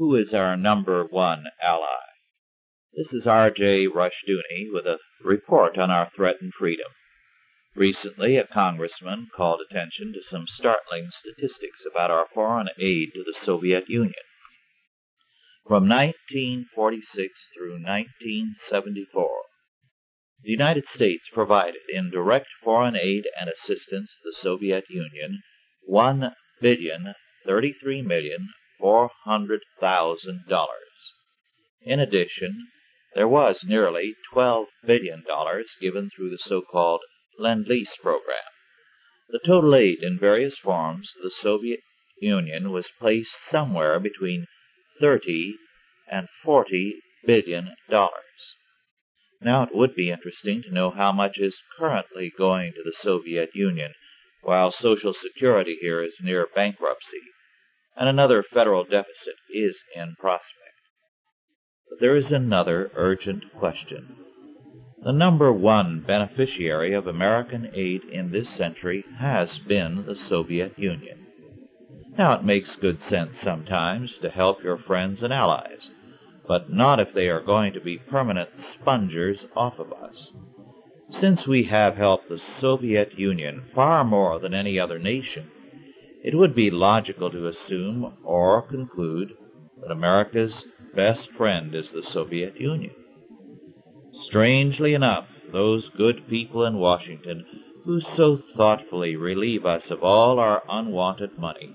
who is our number one ally? This is R.J. Rushdoony with a report on our threatened freedom. Recently, a congressman called attention to some startling statistics about our foreign aid to the Soviet Union. From 1946 through 1974, the United States provided in direct foreign aid and assistance to the Soviet Union one billion thirty-three million four hundred thousand dollars. In addition, there was nearly twelve billion dollars given through the so-called Lend-Lease program. The total aid in various forms to the Soviet Union was placed somewhere between thirty and forty billion dollars. Now it would be interesting to know how much is currently going to the Soviet Union, while Social Security here is near bankruptcy, and another federal deficit is in prospect. But there is another urgent question. The number one beneficiary of American aid in this century has been the Soviet Union. Now it makes good sense sometimes to help your friends and allies but not if they are going to be permanent spongers off of us. Since we have helped the Soviet Union far more than any other nation, it would be logical to assume or conclude that America's best friend is the Soviet Union. Strangely enough, those good people in Washington who so thoughtfully relieve us of all our unwanted money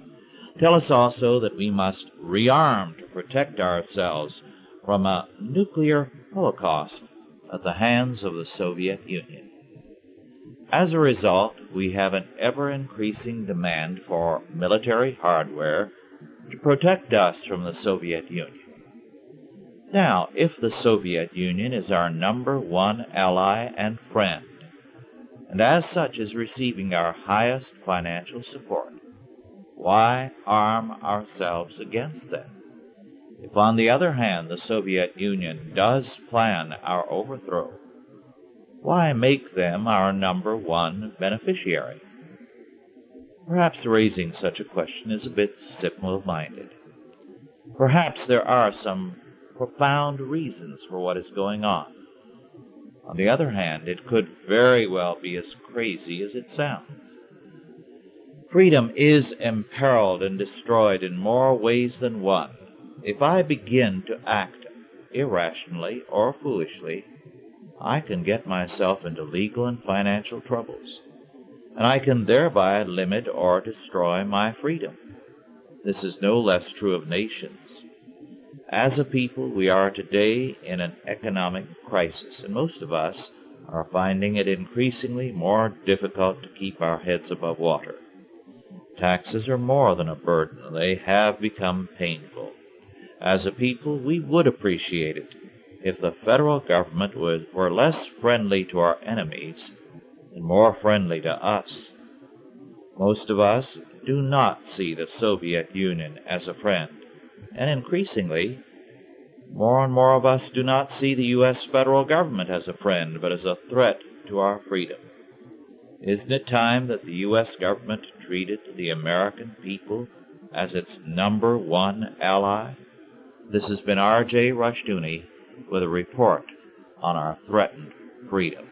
tell us also that we must rearm to protect ourselves from a nuclear holocaust at the hands of the Soviet Union. As a result, we have an ever increasing demand for military hardware to protect us from the Soviet Union. Now, if the Soviet Union is our number one ally and friend, and as such is receiving our highest financial support, why arm ourselves against them? If, on the other hand, the Soviet Union does plan our overthrow, why make them our number one beneficiary? Perhaps raising such a question is a bit simple minded. Perhaps there are some profound reasons for what is going on. On the other hand, it could very well be as crazy as it sounds. Freedom is imperiled and destroyed in more ways than one if I begin to act irrationally or foolishly, I can get myself into legal and financial troubles, and I can thereby limit or destroy my freedom. This is no less true of nations. As a people, we are today in an economic crisis, and most of us are finding it increasingly more difficult to keep our heads above water. Taxes are more than a burden, they have become painful. As a people, we would appreciate it if the federal government were less friendly to our enemies and more friendly to us. Most of us do not see the Soviet Union as a friend, and increasingly, more and more of us do not see the U.S. federal government as a friend, but as a threat to our freedom. Isn't it time that the U.S. government treated the American people as its number one ally? This has been R.J. Rushdoony with a report on our threatened freedom.